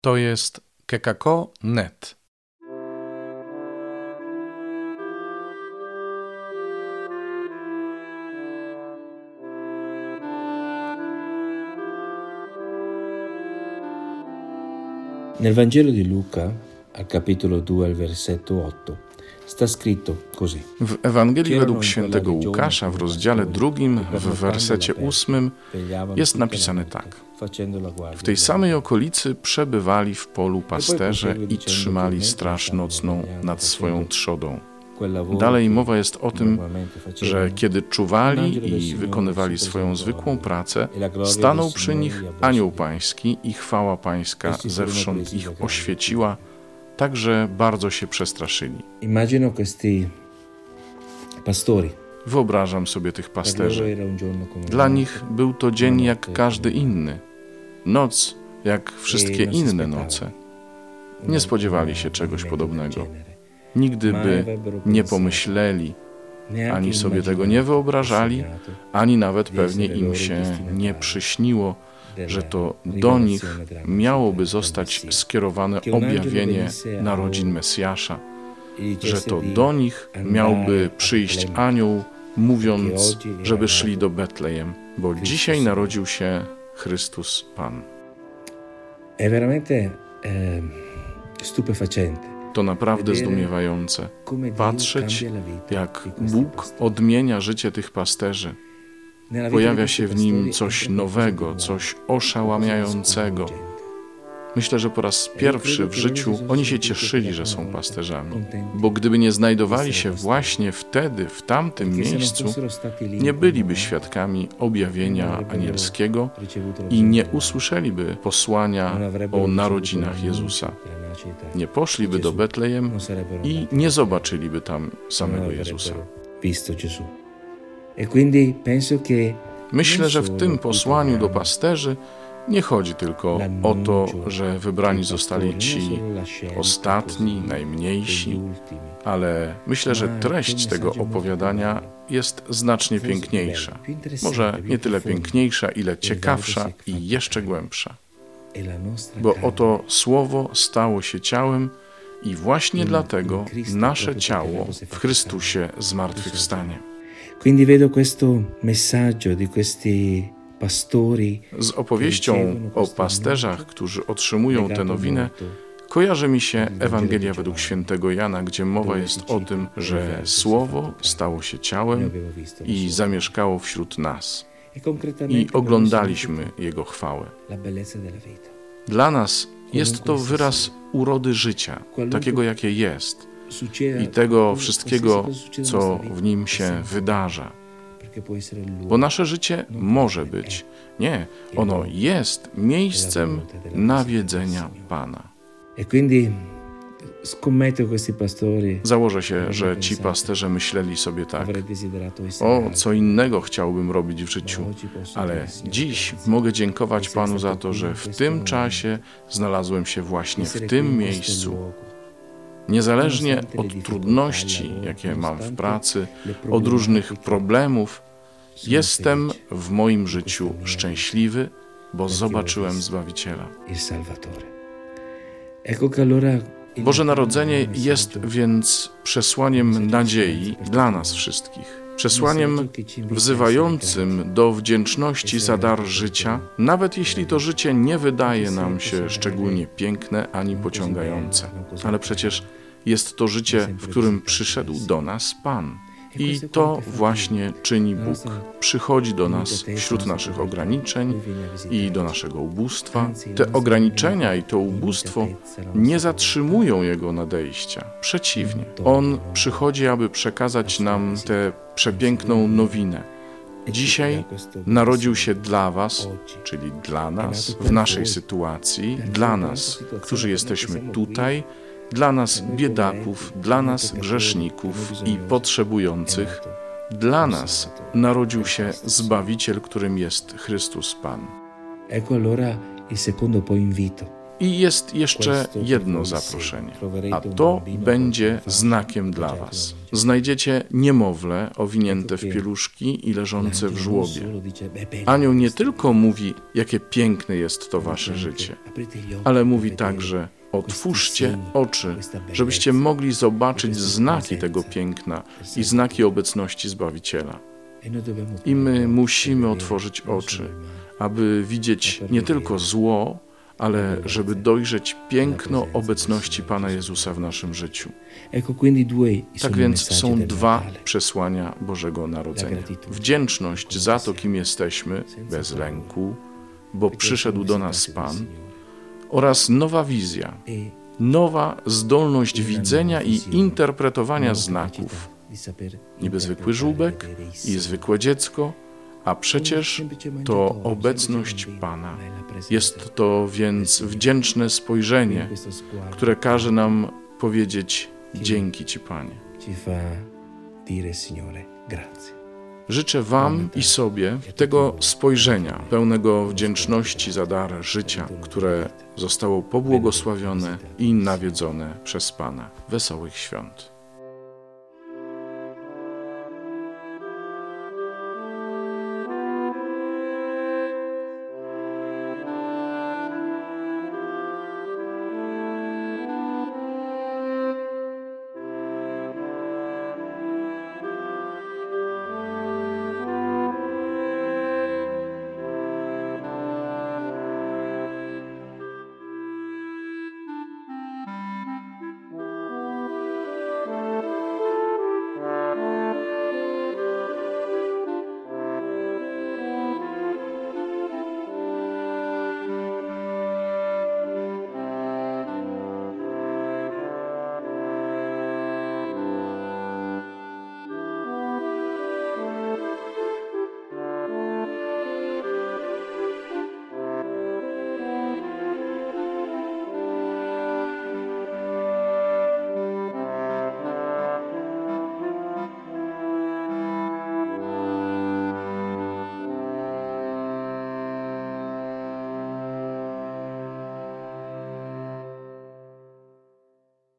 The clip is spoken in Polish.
To jest kekako.net. Nel Vangelo di Luca, al capitolo 2, al versetto 8, sta scritto così. W Ewangelii według świętego Łukasza w rozdziale drugim, w wersecie ósmym jest napisane tak. W tej samej okolicy przebywali w polu pasterze i trzymali straż nocną nad swoją trzodą. Dalej mowa jest o tym, że kiedy czuwali i wykonywali swoją zwykłą pracę, stanął przy nich anioł pański i chwała pańska zewsząd ich oświeciła, tak że bardzo się przestraszyli. Questi pastori. Wyobrażam sobie tych pasterzy. Dla nich był to dzień jak każdy inny, noc jak wszystkie inne noce. Nie spodziewali się czegoś podobnego. Nigdy by nie pomyśleli, ani sobie tego nie wyobrażali, ani nawet pewnie im się nie przyśniło, że to do nich miałoby zostać skierowane objawienie narodzin Mesjasza, że to do nich miałby przyjść anioł, mówiąc, żeby szli do Betlejem, bo dzisiaj narodził się Chrystus Pan. Eh, stupefacente. To naprawdę zdumiewające. Patrzeć, jak Bóg odmienia życie tych pasterzy. Pojawia się w nim coś nowego, coś oszałamiającego. Myślę, że po raz pierwszy w życiu oni się cieszyli, że są pasterzami, bo gdyby nie znajdowali się właśnie wtedy, w tamtym miejscu, nie byliby quel świadkami objawienia anielskiego i nie usłyszeliby posłania o narodzinach l'annuncio Jezusa. nascita Nie poszliby do. Betlejem i andati nie zobaczyliby tam samego Jezusa. visto Gesù. Myślę, że w tym posłaniu do pasterzy nie chodzi tylko o to, że wybrani zostali ci ostatni, najmniejsi, ale myślę, że treść tego opowiadania jest znacznie piękniejsza. Może nie tyle piękniejsza, ile ciekawsza i jeszcze głębsza. Bo oto Słowo stało się ciałem i właśnie dlatego nasze ciało w Chrystusie zmartwychwstanie. Quindi vedo questo messaggio di questi pastori Z opowieścią o pasterzach, którzy otrzymują tę nowinę, kojarzy mi się Ewangelia według świętego Jana, gdzie mowa jest o tym, że Słowo stało się ciałem i zamieszkało wśród nas. I oglądaliśmy Jego chwałę. Dla nas jest to wyraz urody życia, takiego jakie jest, i tego wszystkiego, co w nim się wydarza. Bo nasze życie może być, nie, ono jest miejscem nawiedzenia Pana. E Założę się, że ci pasterze myśleli sobie tak. O, co innego chciałbym robić w życiu, ale dziś mogę dziękować Panu za to, że w tym czasie znalazłem się właśnie w tym miejscu. Niezależnie od trudności, jakie mam w pracy, od różnych problemów, jestem w moim życiu szczęśliwy, bo zobaczyłem Zbawiciela. Boże Narodzenie jest więc przesłaniem nadziei dla nas wszystkich. Przesłaniem wzywającym do wdzięczności za dar życia, nawet jeśli to życie nie wydaje nam się szczególnie piękne ani pociągające. Ale przecież jest to życie, w którym przyszedł do nas Pan. I to właśnie czyni Bóg. Przychodzi do nas wśród naszych ograniczeń i do naszego ubóstwa. Te ograniczenia i to ubóstwo nie zatrzymują Jego nadejścia. Przeciwnie, On przychodzi, aby przekazać nam tę przepiękną nowinę. Dzisiaj narodził się dla Was, czyli dla nas, w naszej sytuacji, dla nas, którzy jesteśmy tutaj, dla nas biedaków, dla nas grzeszników i potrzebujących, dla nas narodził się Zbawiciel, którym jest Chrystus Pan. Ecco allora il secondo poi invito. I jest jeszcze jedno zaproszenie, a to będzie znakiem dla Was. Znajdziecie niemowlę owinięte w pieluszki i leżące w żłobie. Anioł nie tylko mówi, jakie piękne jest to Wasze życie, ale mówi także, otwórzcie oczy, żebyście mogli zobaczyć znaki tego piękna i znaki obecności Zbawiciela. I my musimy otworzyć oczy, aby widzieć nie tylko zło, ale żeby dojrzeć piękno obecności Pana Jezusa w naszym życiu. Tak więc są dwa przesłania Bożego Narodzenia. Wdzięczność za to, kim jesteśmy, bez lęku, bo przyszedł do nas Pan, oraz nowa wizja, nowa zdolność widzenia i interpretowania znaków. Niby zwykły żółbek i zwykłe dziecko, a przecież to obecność Pana. Jest to więc wdzięczne spojrzenie, które każe nam powiedzieć dzięki Ci, Panie. ci fa dire Signore grazie. Życzę Wam i sobie tego spojrzenia pełnego wdzięczności za dar życia, które zostało pobłogosławione i nawiedzone przez Pana. Wesołych świąt.